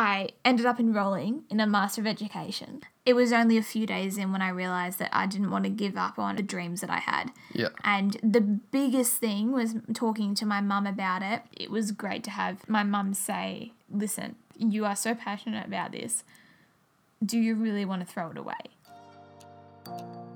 I ended up enrolling in a Master of Education. It was only a few days in when I realized that I didn't want to give up on the dreams that I had. Yeah. And the biggest thing was talking to my mum about it. It was great to have my mum say, listen, you are so passionate about this. Do you really want to throw it away?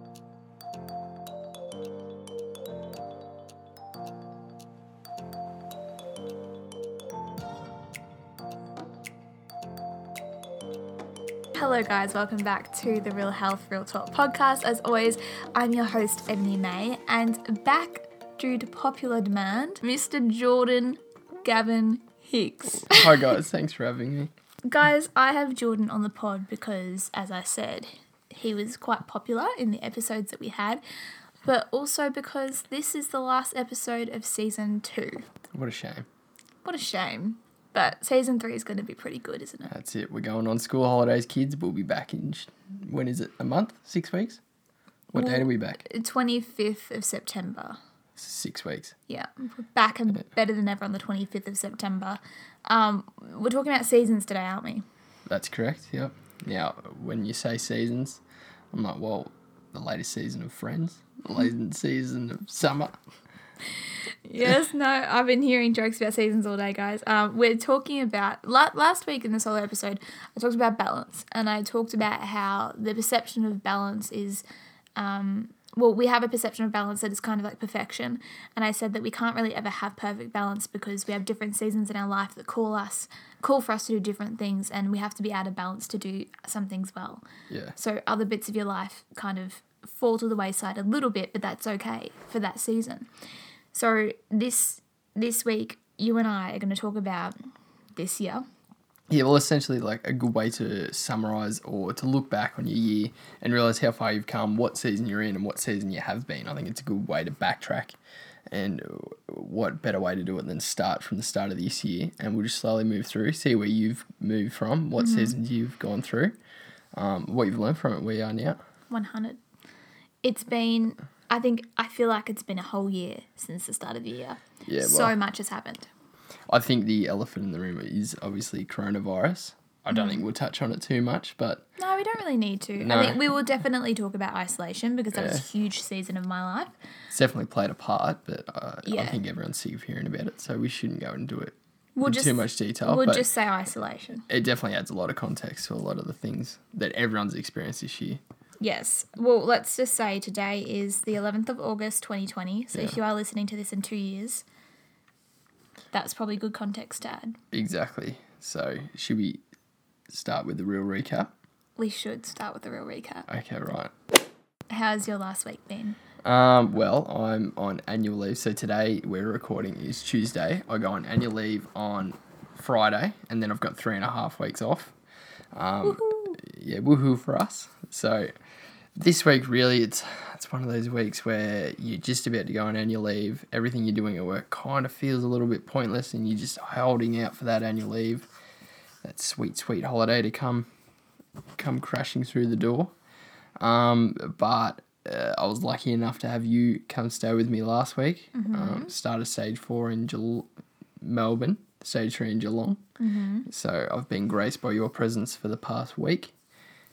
Hello, guys. Welcome back to the Real Health, Real Talk podcast. As always, I'm your host, Ebony May, and back due to popular demand, Mr. Jordan Gavin Hicks. Hi guys, thanks for having me. Guys, I have Jordan on the pod because, as I said, he was quite popular in the episodes that we had, but also because this is the last episode of season two. What a shame. What a shame. But season three is going to be pretty good, isn't it? That's it. We're going on school holidays, kids. We'll be back in when is it? A month? Six weeks? What date are we back? 25th of September. Six weeks. Yeah, we're back and better than ever on the 25th of September. Um, we're talking about seasons today, aren't we? That's correct. Yep. Now, when you say seasons, I'm like, well, the latest season of Friends, the latest season of Summer. Yes, no, I've been hearing jokes about seasons all day, guys. Um, we're talking about la- last week in the solo episode. I talked about balance, and I talked about how the perception of balance is, um, well, we have a perception of balance that is kind of like perfection, and I said that we can't really ever have perfect balance because we have different seasons in our life that call us, call for us to do different things, and we have to be out of balance to do some things well. Yeah. So other bits of your life kind of fall to the wayside a little bit, but that's okay for that season. So this this week, you and I are going to talk about this year. Yeah, well, essentially, like a good way to summarize or to look back on your year and realize how far you've come, what season you're in, and what season you have been. I think it's a good way to backtrack. And what better way to do it than start from the start of this year? And we'll just slowly move through, see where you've moved from, what seasons you've gone through, um, what you've learned from it, where you are now. 100. It's been, I think, I feel like it's been a whole year since the start of the year. Yeah, so well- much has happened. I think the elephant in the room is obviously coronavirus. I don't think we'll touch on it too much, but No, we don't really need to. No. I think we will definitely talk about isolation because that was a huge season of my life. it's definitely played a part. But uh, I think everyone's sick of hearing about it, so we shouldn't go into it We'll in just too much detail. We'll just say isolation. it definitely adds a lot of context to a lot of the things that everyone's experienced this year. Yes. Well, let's just say today is the 11th of August 2020. So if you are listening to this in two years, that's probably good context to add. Exactly. So should we start with the real recap? We should start with the real recap. Okay, right. How's your last week been? Um, well, I'm on annual leave. So today we're recording is Tuesday. I go on annual leave on Friday, and then I've got three and a half weeks off. Um, yeah, woohoo for us. So this week, really, it's it's one of those weeks where you're just about to go on annual leave. Everything you're doing at work kind of feels a little bit pointless, and you're just holding out for that annual leave, that sweet, sweet holiday to come come crashing through the door. Um, but uh, I was lucky enough to have you come stay with me last week. Um, started stage four in Melbourne, stage three in Geelong. So I've been graced by your presence for the past week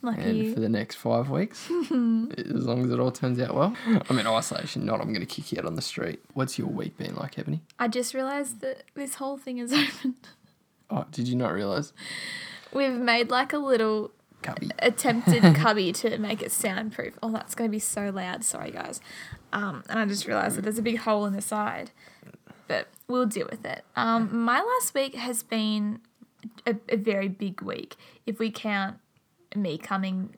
Lucky and for the next five weeks, as long as it all turns out well. I'm in isolation, not I'm going to kick you out on the street. What's your week been like, Ebony? I just realised that this whole thing is open. Oh, did you not realise? We've made like a little Cubby. attempted cubby to make it soundproof. Oh, that's going to be so loud. Sorry, guys. Um, and I just realised that there's a big hole in the side. But we'll deal with it. Um, my last week has been a, a very big week. If we count me coming.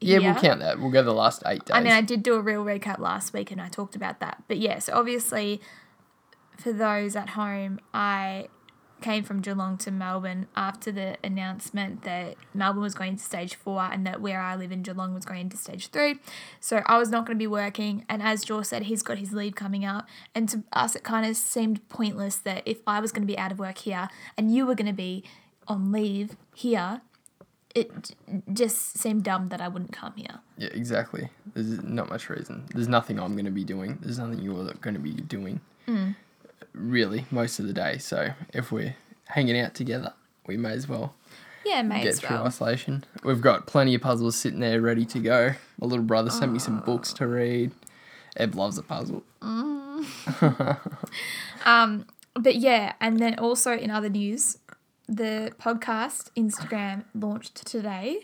Yeah, we'll count that. We'll go the last eight days. I mean, I did do a real recap last week and I talked about that. But yes, yeah, so obviously, for those at home, I came from Geelong to Melbourne after the announcement that Melbourne was going to stage four and that where I live in Geelong was going to stage three. So I was not going to be working. And as Jaw said, he's got his leave coming up. And to us, it kind of seemed pointless that if I was going to be out of work here and you were going to be on leave here, it just seemed dumb that I wouldn't come here. Yeah, exactly. There's not much reason. There's nothing I'm going to be doing. There's nothing you're going to be doing. Mm. Really, most of the day. So if we're hanging out together, we may as well Yeah, may get through well. isolation. We've got plenty of puzzles sitting there ready to go. My little brother sent me some books to read. Eb loves a puzzle. Um, but yeah, and then also in other news, the podcast Instagram launched today,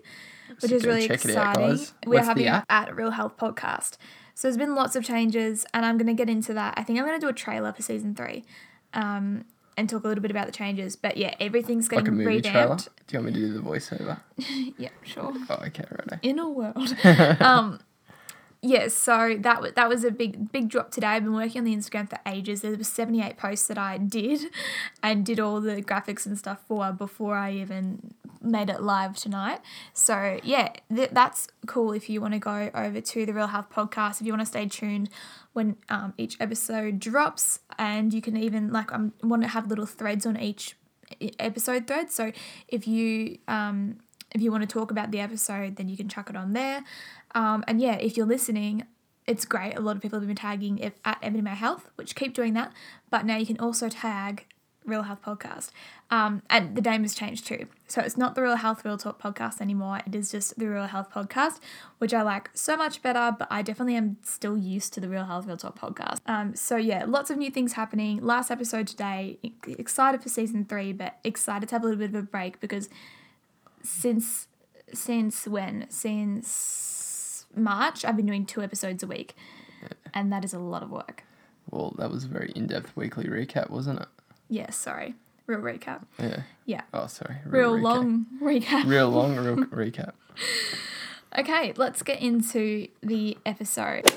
which So is really check it out, exciting. guys. We're having at Real Health Podcast. So there's been lots of changes, and I'm going to get into that. I think I'm going to do a trailer for season three, um, and talk a little bit about the changes. But yeah, everything's getting Like a movie trailer. revamped. Do you want me to do the voiceover? Yeah, sure. Oh, okay, right. in a world. um, yeah, so that was that was a big big drop today. I've been working on the Instagram for ages. There was seventy eight posts that I did, and did all the graphics and stuff for before I even made it live tonight. So yeah, th- that's cool. If you want to go over to the Real Health Podcast, if you want to stay tuned when um, each episode drops, and you can even like I want to have little threads on each episode thread. So if you um, if you want to talk about the episode, then you can chuck it on there. Um, and yeah, if you're listening, it's great. A lot of people have been tagging it at MNMA Health, which keep doing that. But now you can also tag Real Health Podcast. Um, and the name has changed too. So it's not the Real Health Real Talk podcast anymore. It is just the Real Health Podcast, which I like so much better, but I definitely am still used to the Real Health Real Talk podcast. Um, so yeah, lots of new things happening. Last episode today, excited for season three, but excited to have a little bit of a break because since since when? Since March, I've been doing two episodes a week. And that is a lot of work. Well, that was a very in-depth weekly recap, wasn't it? Yeah, sorry. Real recap. Yeah. Yeah. Oh, sorry. Real recap. long recap. Real long real recap. Okay, let's get into the episode.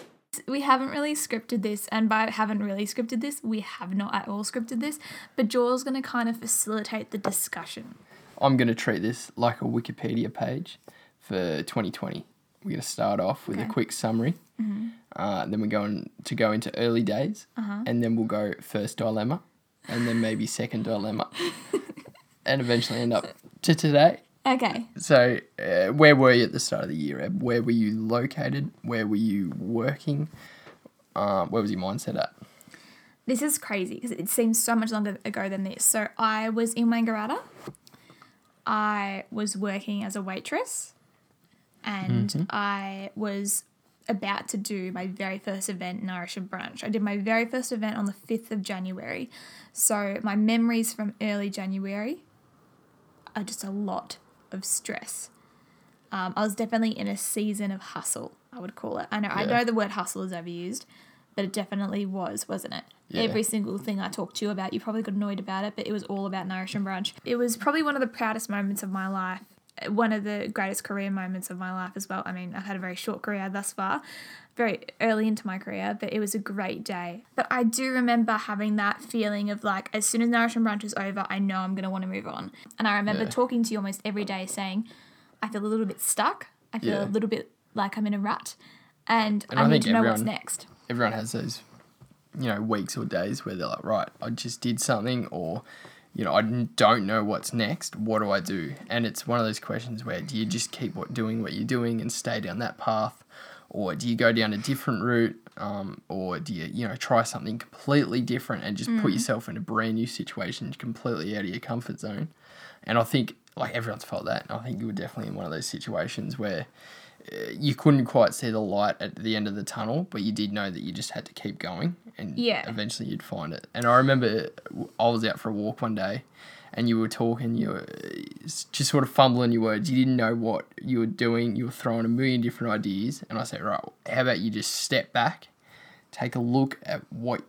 We haven't really scripted this, and by haven't really scripted this, we have not at all scripted this, but Joel's going to kind of facilitate the discussion. I'm going to treat this like a Wikipedia page for 2020. We're going to start off with Okay. a quick summary. Uh, then we're going to go into early days, and then we'll go first dilemma, and then maybe second dilemma, and eventually end up to today. Okay, So, uh, where were you at the start of the year, Eb? Where were you located? Where were you working? Uh, where was your mindset at? this is crazy because it seems so much longer ago than this. So I was in Wangaratta. I was working as a waitress, and I was about to do my very first event, Nourish and Brunch. I did my very first event on the 5th of January. So my memories from early January are just a lot of stress. Um, I was definitely in a season of hustle, I would call it. I know I know the word hustle is overused, but it definitely was, wasn't it? Yeah. Every single thing I talked to you about, you probably got annoyed about it, but it was all about Nourish and Brunch. It was probably one of the proudest moments of my life, one of the greatest career moments of my life as well. I mean, I've had a very short career thus far, very early into my career, but it was a great day. But I do remember having that feeling of like, as soon as Nourish and Brunch is over, I know I'm going to want to move on. And I remember Yeah. talking to you almost every day saying, I feel a little bit stuck. I feel Yeah. a little bit like I'm in a rut. And, And I, I need to know what's next. everyone has those, you know, weeks or days where they're like, right, I just did something, or, you know, I don't know what's next. What do I do? And it's one of those questions where do you just keep what, doing what you're doing and stay down that path, or do you go down a different route, um, or do you, you know, try something completely different and just put yourself in a brand new situation, completely out of your comfort zone? And I think like everyone's felt that. And I think you were definitely in one of those situations where you couldn't quite see the light at the end of the tunnel, but you did know that you just had to keep going, and Yeah. eventually you'd find it. And I remember I was out for a walk one day, and you were talking, you were uh, just sort of fumbling your words. You didn't know what you were doing. You were throwing a million different ideas, and I said, right, how about you just step back, take a look at what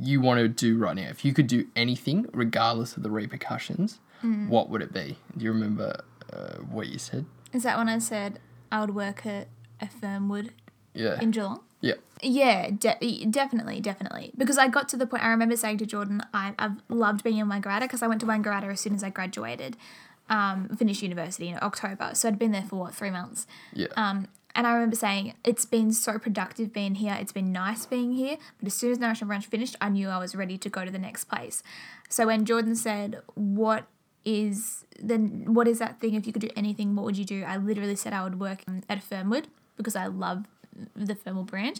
you want to do right now. If you could do anything, regardless of the repercussions, Mm. what would it be? Do you remember uh, what you said? Is that when I said I would work at a Fernwood Yeah. in Geelong? yeah. Yeah, de- definitely, definitely. Because I got to the point, I remember saying to Jordan, I, I've loved being in Wangaratta because I went to Wangaratta as soon as I graduated, um, finished university in October. So I'd been there for what, three months? Yeah. Um, and I remember saying, it's been so productive being here. It's been nice being here. But as soon as Nourish and Brunch finished, I knew I was ready to go to the next place. So when Jordan said, what is then what is that thing if you could do anything what would you do i literally said i would work at Fernwood because i love the Fernwood branch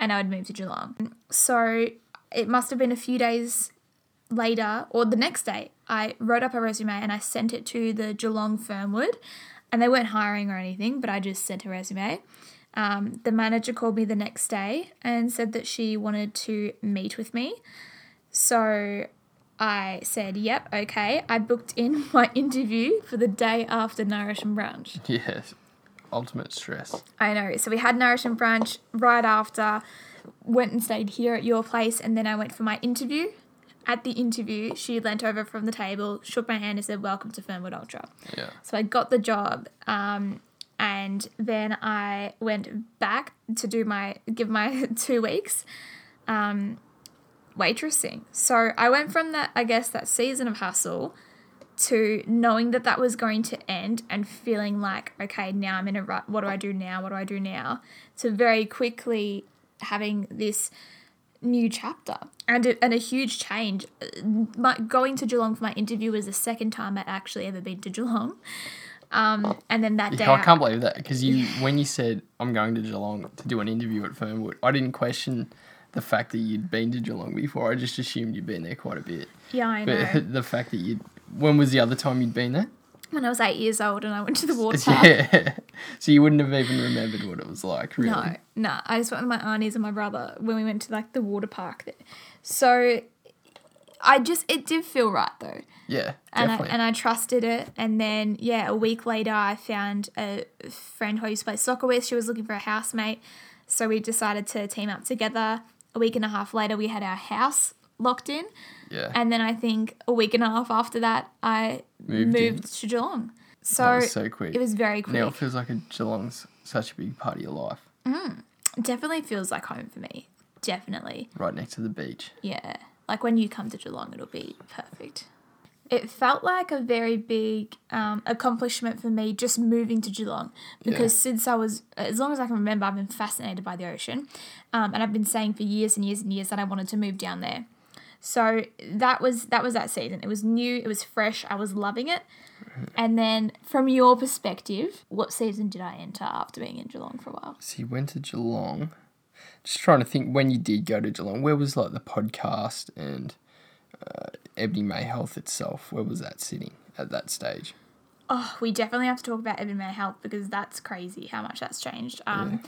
and i would move to geelong so it must have been a few days later, or the next day, I wrote up a resume and I sent it to the Geelong Fernwood and they weren't hiring or anything, but I just sent a resume. Um, the manager called me the next day and said that she wanted to meet with me. So I said, yep, okay. I booked in my interview for the day after Nourish and Brunch. Yes. Ultimate stress. I know. So we had Nourish and Brunch right after, went and stayed here at your place, and then I went for my interview. At the interview, she leant over from the table, shook my hand, and said, Welcome to Fernwood Ultra. Yeah. So I got the job. Um, and then I went back to do my give my two weeks um, waitressing. So I went from that I guess that season of hustle to knowing that that was going to end and feeling like okay now I'm in a rut. What do I do now? What do I do now? To very quickly having this new chapter and a, and a huge change. My, going to Geelong for my interview was the second time I'd actually ever been to Geelong. Um, and then that day, I can't believe that because you when you said I'm going to Geelong to do an interview at Fernwood, I didn't question the fact that you'd been to Geelong before. I just assumed you'd been there quite a bit. yeah, I know. But the fact that you when was the other time you'd been there? when I was eight years old and I went to the water park. Yeah. so you wouldn't have even remembered what it was like, really. No, no. I just went with my aunties and my brother when we went to like the water park. There. So I just it did feel right though, Yeah, and I, definitely. and I trusted it. And then yeah, a week later, I found a friend who I used to play soccer with. She was looking for a housemate, so we decided to team up together. A week and a half later, we had our house locked in, yeah. and then I think a week and a half after that, I Moved moved, to Geelong. So, that was so quick. it was very quick. now it feels like a Geelong's such a big part of your life. It definitely feels like home for me. Definitely. Right next to the beach. Yeah. Like when you come to Geelong, it'll be perfect. It felt like a very big um, accomplishment for me just moving to Geelong because since I was, as long as I can remember, I've been fascinated by the ocean. Um, and I've been saying for years and years and years that I wanted to move down there. So that was that was that season. It was new, it was fresh, I was loving it. And then from your perspective, what season did I enter after being in Geelong for a while? So you went to Geelong. Just trying to think when you did go to Geelong, where was like the podcast and uh, Ebony May Health itself? Where was that sitting at that stage? Oh, we definitely have to talk about Ebony May Health because that's crazy how much that's changed. Um,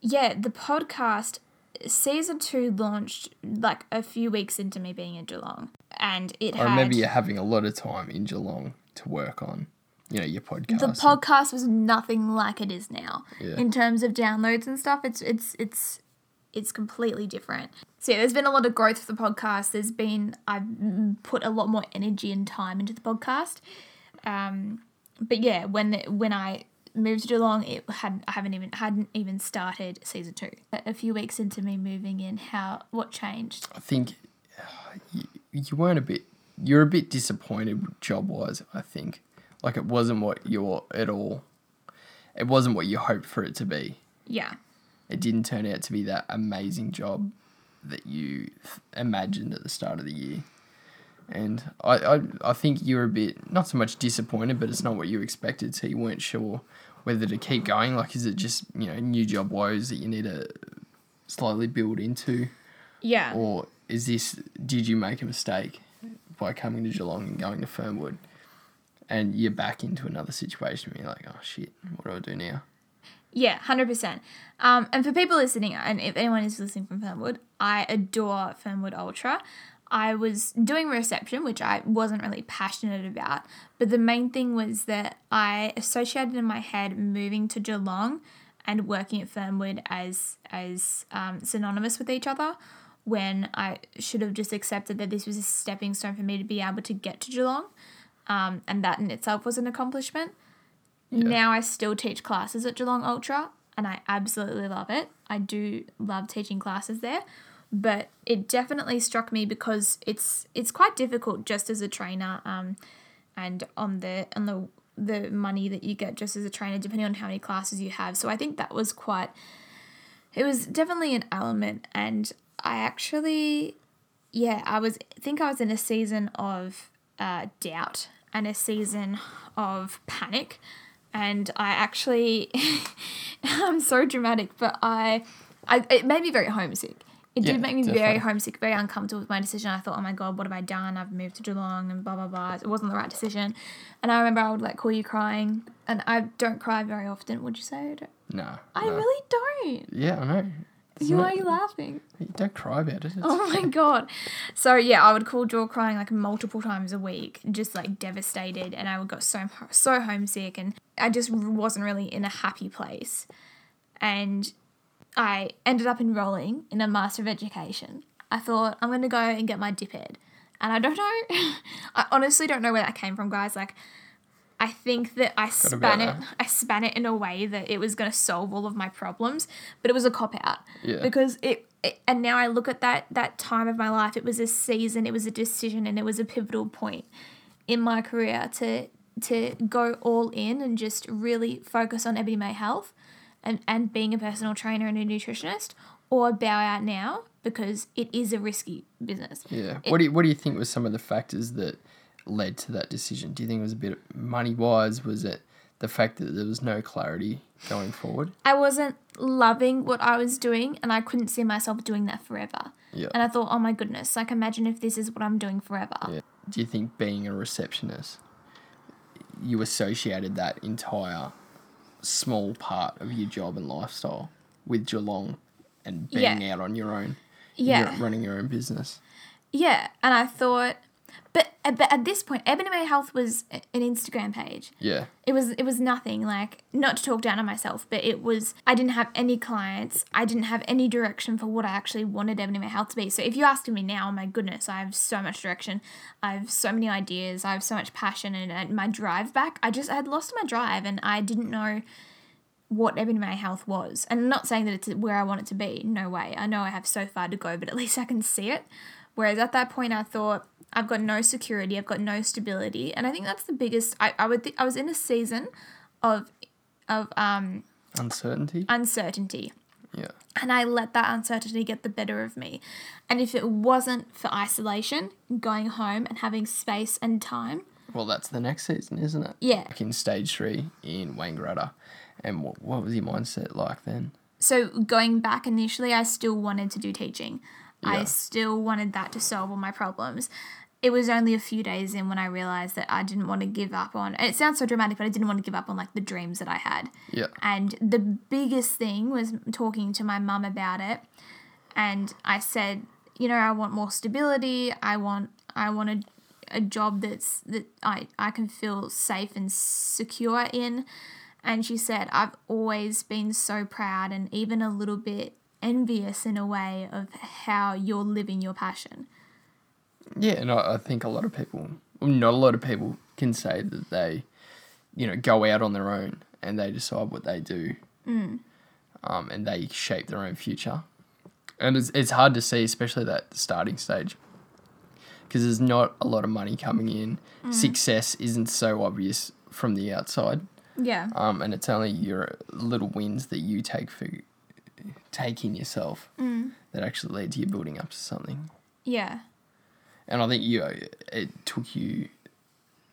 yeah. the podcast season two launched like a few weeks into me being in Geelong, and it I had remember you having a lot of time in Geelong to work on, you know, your podcast. the podcast was nothing like it is now Yeah. in terms of downloads and stuff. It's it's it's it's completely different. So yeah, there's been a lot of growth for the podcast. There's been I've put a lot more energy and time into the podcast. Um, but yeah, when when I moved to Geelong, it had I haven't even hadn't even started season two. A a few weeks into me moving in, how what changed? I think uh, you, you weren't a bit. You're a bit disappointed job wise. I think like it wasn't what you're at all. It wasn't what you hoped for it to be. Yeah, It didn't turn out to be that amazing job that you imagined at the start of the year. And I, I, I think you're a bit not so much disappointed, but it's not what you expected. So you weren't sure whether to keep going. Like, is it just you know new job woes that you need to slowly build into, yeah. or is this did you make a mistake by coming to Geelong and going to Fernwood, and you're back into another situation where you're like, oh shit, what do I do now? Yeah, hundred percent. Um, and for people listening, and if anyone is listening from Fernwood, I adore Fernwood Ultra. I was doing reception, which I wasn't really passionate about, but the main thing was that I associated in my head moving to Geelong and working at Fernwood as as um, synonymous with each other. When I should have just accepted that this was a stepping stone for me to be able to get to Geelong, um, and that in itself was an accomplishment. Now I still teach classes at Geelong Ultra and I absolutely love it. I do love teaching classes there, but it definitely struck me because it's it's quite difficult just as a trainer um, and on the on the the money that you get just as a trainer depending on how many classes you have. So I think that was quite it was definitely an element and I actually yeah, I was I think I was in a season of uh, doubt and a season of panic and I actually I'm so dramatic, but I, I it made me very homesick. It Yeah, did make me very homesick, very uncomfortable with my decision. I thought, oh my god, what have I done? I've moved to Geelong and blah blah blah. It wasn't the right decision. And I remember I would like call you crying, and I don't cry very often. Would you say? I? No. I no. really don't. Yeah, I know. You why are you laughing? Don't cry about it. It's Oh my god. So yeah, I would call Joel crying like multiple times a week, just like devastated, and I would got so so homesick, and I just wasn't really in a happy place. And I ended up enrolling in a Master of Education. I thought I'm gonna go and get my dip ed, and I don't know. I honestly don't know where that came from, guys. Like. I think that I span it. I span it in a way that it was going to solve all of my problems, but it was a cop out Yeah. because it, it and now I look at that that time of my life it was a season it was a decision and it was a pivotal point in my career to to go all in and just really focus on Ebony May health and and being a personal trainer and a nutritionist or bow out now because it is a risky business. Yeah. what do you What do you think was some of the factors that led to that decision? Do you think it was a bit money wise? Was it the fact that there was no clarity going forward? I wasn't loving what I was doing and I couldn't see myself doing that forever. Yeah. And I thought, oh my goodness, like imagine if this is what I'm doing forever. Yeah. Do you think being a receptionist, you associated that entire small part of your job and lifestyle with Geelong and being Yeah. out on your own? Yeah. Running your own business. Yeah, and I thought, but uh, but at this point, Ebony May Health was an Instagram page. Yeah. It was it was nothing like not to talk down on myself, but it was I didn't have any clients. I didn't have any direction for what I actually wanted Ebony May Health to be. So if you're asking me now, my goodness, I have so much direction. I have so many ideas. I have so much passion and, and my drive back. I just I had lost my drive and I didn't know what Ebony May Health was. And I'm not saying that it's where I want it to be. No way. I know I have so far to go, but at least I can see it. Whereas at that point, I thought I've got no security, I've got no stability, and I think that's the biggest. I, I would th- I was in a season of of um Uncertainty. uncertainty, Yeah. and I let that uncertainty get the better of me. And if it wasn't for isolation, going home and having space and time, Well, that's the next season, isn't it? yeah. Back in stage three in Wangaratta. And what, what was your mindset like then? so going back initially i still wanted to do teaching i still wanted that to solve all my problems. It was only a few days in when i realized that i didn't want to give up on it sounds so dramatic but i didn't want to give up on like the dreams that i had. Yeah. and the biggest thing was talking to my mum about it. And i said you know i want more stability. I want i want a, a job that's that I, I can feel safe and secure in. And she said i've always been so proud and even a little bit envious in a way of how you're living your passion. Yeah, and I, I think a lot of people, well, not a lot of people, can say that they, you know, go out on their own and they decide what they do, um, and they shape their own future. And it's it's hard to see, especially that starting stage, because there's not a lot of money coming in. Success isn't so obvious from the outside, yeah. Um, and it's only your little wins that you take for take in yourself mm. that actually lead to you building up to something. yeah And I think you it took you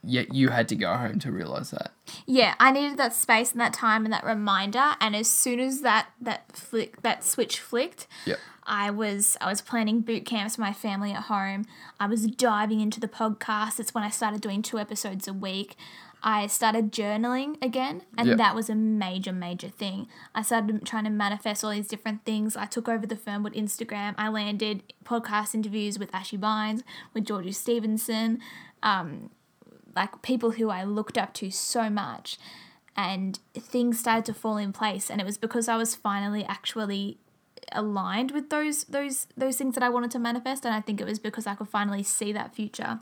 yet you had to go home to realize that. Yeah, I needed that space and that time and that reminder. And as soon as that that flick that switch flicked, Yep. I was I was planning boot camps for my family at home. I was diving into the podcast. It's when I started doing two episodes a week. I started journaling again, and Yep. that was a major, major thing. I started trying to manifest all these different things. I took over the Fernwood Instagram. I landed podcast interviews with Ashy Bines, with Georgie Stevenson, um, like people who I looked up to so much. And things started to fall in place, and it was because I was finally actually aligned with those those those things that I wanted to manifest and I think it was because I could finally see that future.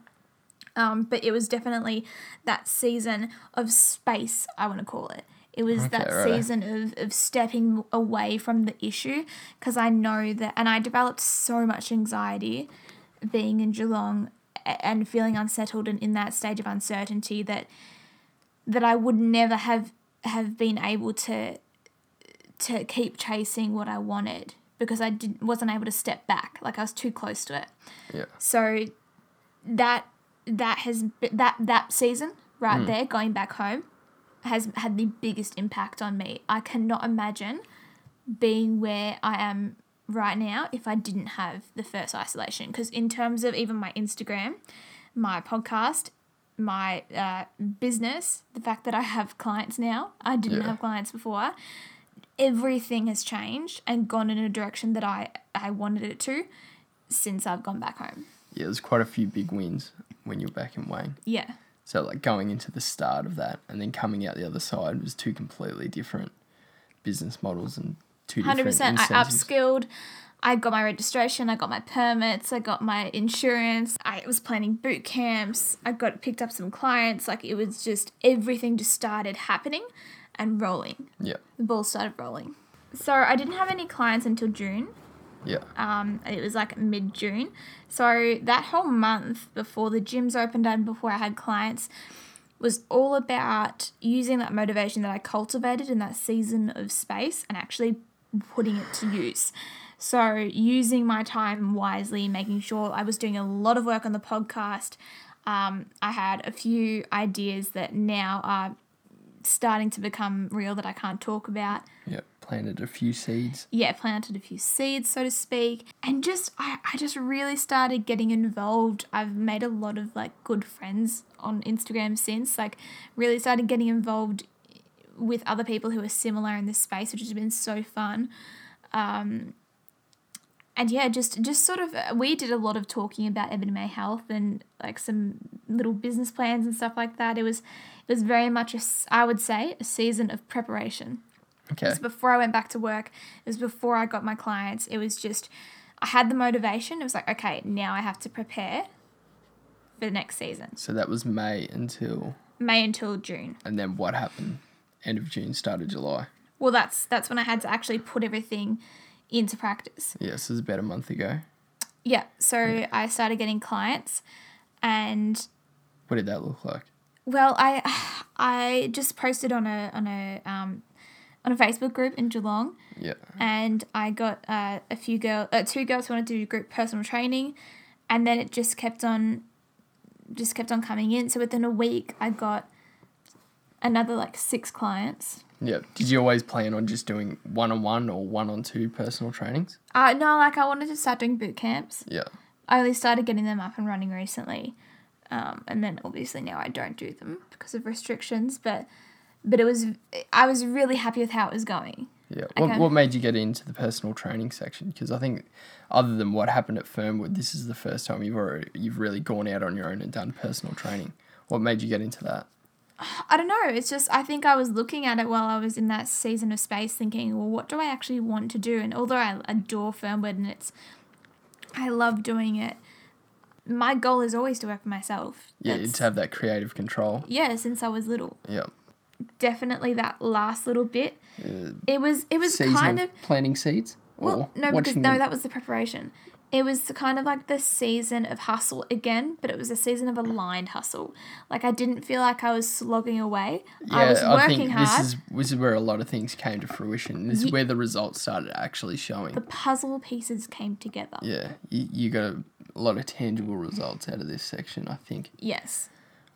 Um, but it was definitely that season of space, I want to call it. It was that right. season of, of stepping away from the issue because I know that, and I developed so much anxiety being in Geelong and feeling unsettled and in that stage of uncertainty that that I would never have have been able to to keep chasing what I wanted because I didn't wasn't able to step back like I was too close to it. Yeah. So that that has be- that that season right there going back home has had the biggest impact on me. I cannot imagine being where I am right now if I didn't have the first isolation. Because in terms of even my Instagram, my podcast, my uh, business, the fact that I have clients now, I didn't Yeah. have clients before. Everything has changed and gone in a direction that I, I wanted it to since I've gone back home. Yeah, there's quite a few big wins when you're back in Wang. Yeah. So like going into the start of that and then coming out the other side was two completely different business models and two Hundred different percent. I upskilled. I got my registration. I got my permits. I got my insurance. I was planning boot camps. I got picked up some clients. Like it was just everything just started happening and rolling. Yeah, The ball started rolling. So I didn't have any clients until June. Yeah, Um, it was like mid June. So that whole month before the gyms opened and before I had clients was all about using that motivation that I cultivated in that season of space and actually putting it to use. So using my time wisely, making sure I was doing a lot of work on the podcast. Um, I had a few ideas that now are starting to become real that I can't talk about yeah. Planted a few seeds. yeah, planted a few seeds, so to speak, and just I, I just really started getting involved. I've made a lot of like good friends on Instagram since, like really started getting involved with other people who are similar in this space, which has been so fun. Um, and yeah, just just sort of uh, we did a lot of talking about Ebony May Health and like some little business plans and stuff like that. It was it was very much a I would say a season of preparation. It was before I went back to work. It was before I got my clients. It was just, I had the motivation. It was like, okay, now I have to prepare for the next season, So that was May until, May until June. and then what happened? End of June, start of July. Well, that's that's when I had to actually put everything into practice. Yes, this is about a month ago. Yeah. So I started getting clients, and What did that look like? well, I I just posted on a on a um on a Facebook group in Geelong. Yeah, and I got uh, a few girl, uh, two girls who wanted to do group personal training, and then it just kept on, just kept on coming in. So within a week, I got another like six clients. yeah. Did you always plan on just doing one on one or one on two personal trainings? Uh, no, like I wanted to start doing boot camps. Yeah, I only started getting them up and running recently, um, and then obviously now I don't do them because of restrictions. But but it was I was really happy with how it was going. yeah. What, Okay. what made you get into the personal training section? Because I think, other than what happened at Fernwood, this is the first time you've already, you've really gone out on your own and done personal training. What made you get into that? I don't know. It's just I think I was looking at it while I was in that season of space, thinking, well, what do I actually want to do? And although I adore Fernwood and it's, I love doing it. My goal is always to work for myself. Yeah, That's- to have that creative control. yeah, since I was little. Yeah. Definitely that last little bit. Uh, It was it was kind of of planting seeds? well, no, because no, them- that was the preparation. It was kind of like the season of hustle again, but it was a season of aligned hustle. Like I didn't feel like I was slogging away. Yeah, I was working hard. this is this is where a lot of things came to fruition. This is where the results started actually showing. the puzzle pieces came together. yeah, you, you got a lot of tangible results out of this section, I think. Yes.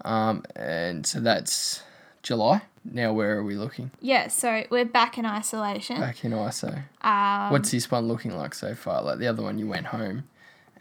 Um, and so that's July. Now where are we looking? Yeah, so we're back in isolation. Back in ISO. Um, What's this one looking like so far? Like the other one, you went home,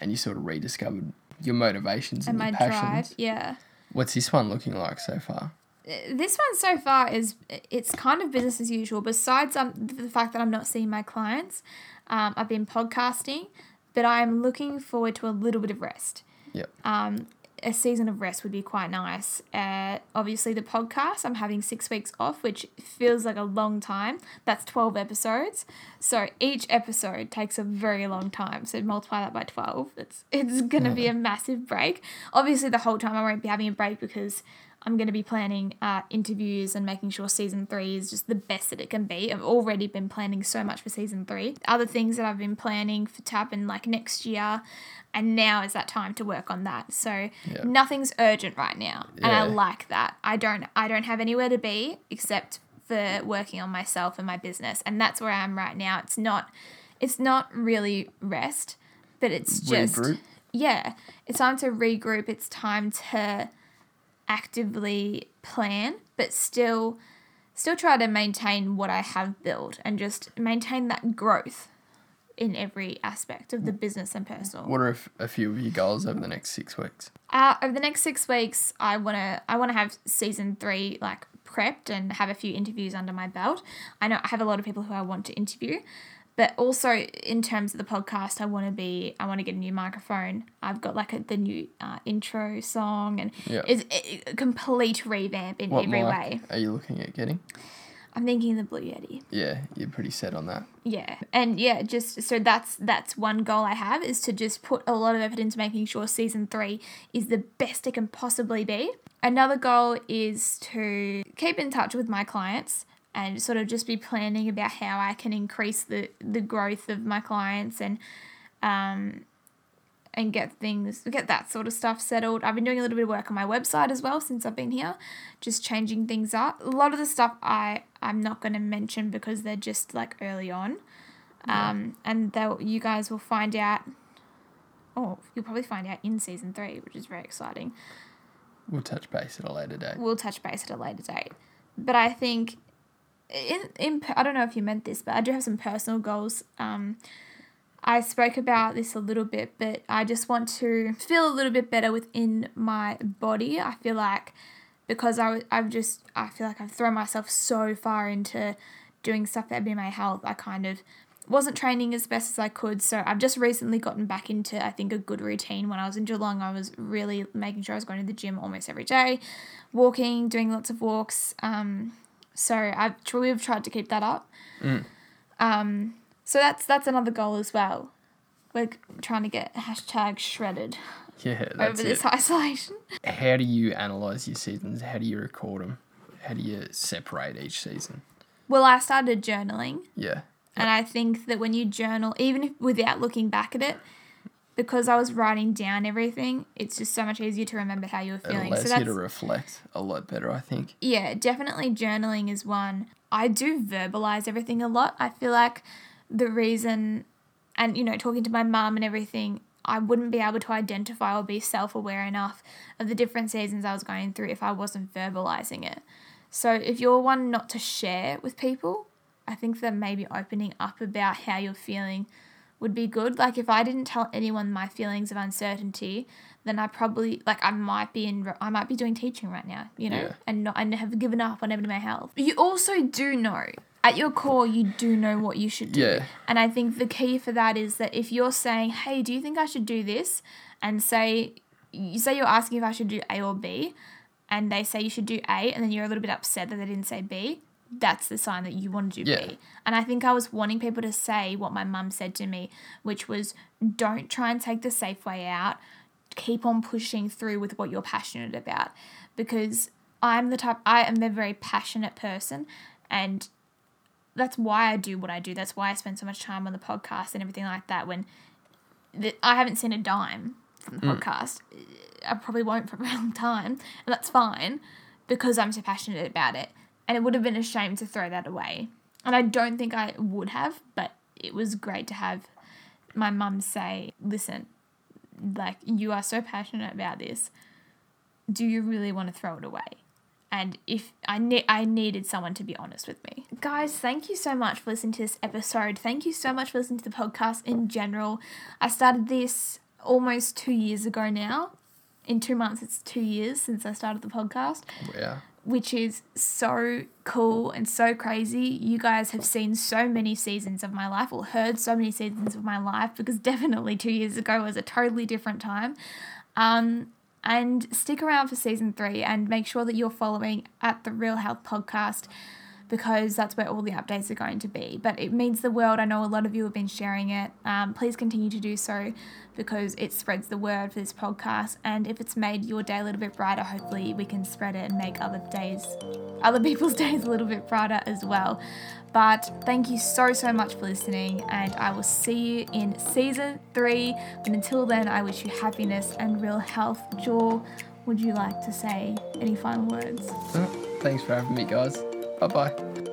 and you sort of rediscovered your motivations and, and my your drive, passions. yeah. What's this one looking like so far? Uh, This one so far is it's kind of business as usual. Besides um, the fact that I'm not seeing my clients, um, I've been podcasting, but I'm looking forward to a little bit of rest. Yep. Um, a season of rest would be quite nice. Uh, obviously, the podcast, I'm having six weeks off, which feels like a long time. That's 12 episodes. So each episode takes a very long time. So multiply that by 12. It's, it's going to be a massive break. Obviously, the whole time I won't be having a break because I'm going to be planning uh, interviews and making sure season three is just the best that it can be. I've already been planning so much for season three. Other things that I've been planning for to happen like next year, and now is that time to work on that. So Yeah. nothing's urgent right now, and I like that. I don't I don't have anywhere to be except for working on myself and my business, and that's where I am right now. It's not it's not really rest, but it's just Regroup. yeah, it's time to regroup. It's time to actively plan, but still still try to maintain what I have built and just maintain that growth. in every aspect of the business and personal. What are a few of your goals over the next six weeks? Uh, over the next six weeks, I wanna I wanna have season three like prepped and have a few interviews under my belt. I know I have a lot of people who I want to interview, but also in terms of the podcast, I want to be I want to get a new microphone. I've got like a, the new uh, intro song and Yeah. it's a, complete revamp in What every way. are you looking at getting? I'm thinking the Blue Yeti. Yeah, you're pretty set on that. Yeah, and yeah, just so that's that's one goal I have is to just put a lot of effort into making sure season three is the best it can possibly be. Another goal is to keep in touch with my clients and sort of just be planning about how I can increase the the growth of my clients and um and get things get that sort of stuff settled. I've been doing a little bit of work on my website as well since I've been here, just changing things up. A lot of the stuff I I'm not going to mention because they're just like early on. Um and they'll you guys will find out oh, you'll probably find out in season 3, which is very exciting. We'll touch base at a later date. We'll touch base at a later date. But I think in in I don't know if you meant this, but I do have some personal goals. Um I spoke about this a little bit, but I just want to feel a little bit better within my body. I feel like because I, I've just, I feel like I've thrown myself so far into doing stuff that'd be my health, I kind of wasn't training as best as I could. So I've just recently gotten back into, I think, a good routine. When I was in Geelong, I was really making sure I was going to the gym almost every day, walking, doing lots of walks. Um, so I've truly have tried to keep that up. Um, so that's that's another goal as well. We're trying to get hashtag shredded Yeah, over this it. isolation. How do you analyze your seasons? How do you record them? How do you separate each season? Well, I started journaling, Yeah, and I think that when you journal, even if, without looking back at it, because I was writing down everything, it's just so much easier to remember how you were feeling. it allows So you to reflect a lot better, I think. yeah, definitely journaling is one. I do verbalize everything a lot. I feel like the reason, and you know, talking to my mum and everything, I wouldn't be able to identify or be self aware enough of the different seasons I was going through if I wasn't verbalizing it. So if you're one not to share with people, I think that maybe opening up about how you're feeling would be good. Like if I didn't tell anyone my feelings of uncertainty, then I probably like I might be in I might be doing teaching right now, you know, Yeah. and not and have given up on Ebony May health. You also do know at your core you do know what you should do. Yeah. And I think the key for that is that if you're saying, "Hey, do you think I should do this?" and say you say you're asking if I should do A or B, and they say you should do A, and then you're a little bit upset that they didn't say B, that's the sign that you want to do Yeah. B. And I think I was wanting people to say what my mum said to me, which was don't try and take the safe way out. Keep on pushing through with what you're passionate about. Because I'm the type I am a very passionate person and that's why I do what I do. That's why I spend so much time on the podcast and everything like that when the, I haven't seen a dime from the mm. podcast. I probably won't for a long time, and that's fine because I'm so passionate about it. And it would have been a shame to throw that away. And I don't think I would have, but it was great to have my mum say, listen, like, you are so passionate about this. Do you really want to throw it away? And if I ne- I needed someone to be honest with me. Guys, thank you so much for listening to this episode. Thank you so much for listening to the podcast in general. I started this almost two years ago now. In two months, it's two years since I started the podcast Yeah. Which is so cool and so crazy. You guys have seen so many seasons of my life, or heard so many seasons of my life, because definitely two years ago was a totally different time. Um, and stick around for season three and make sure that you're following at the Real Health Podcast because that's where all the updates are going to be. But it means the world. I know a lot of you have been sharing it. Um, please continue to do so because it spreads the word for this podcast. And if it's made your day a little bit brighter, hopefully we can spread it and make other days, other people's days a little bit brighter as well. But thank you so, so much for listening, and I will see you in season three. But until then, I wish you happiness and real health. Jewel, would you like to say any final words? Uh, Thanks for having me, guys. Bye bye.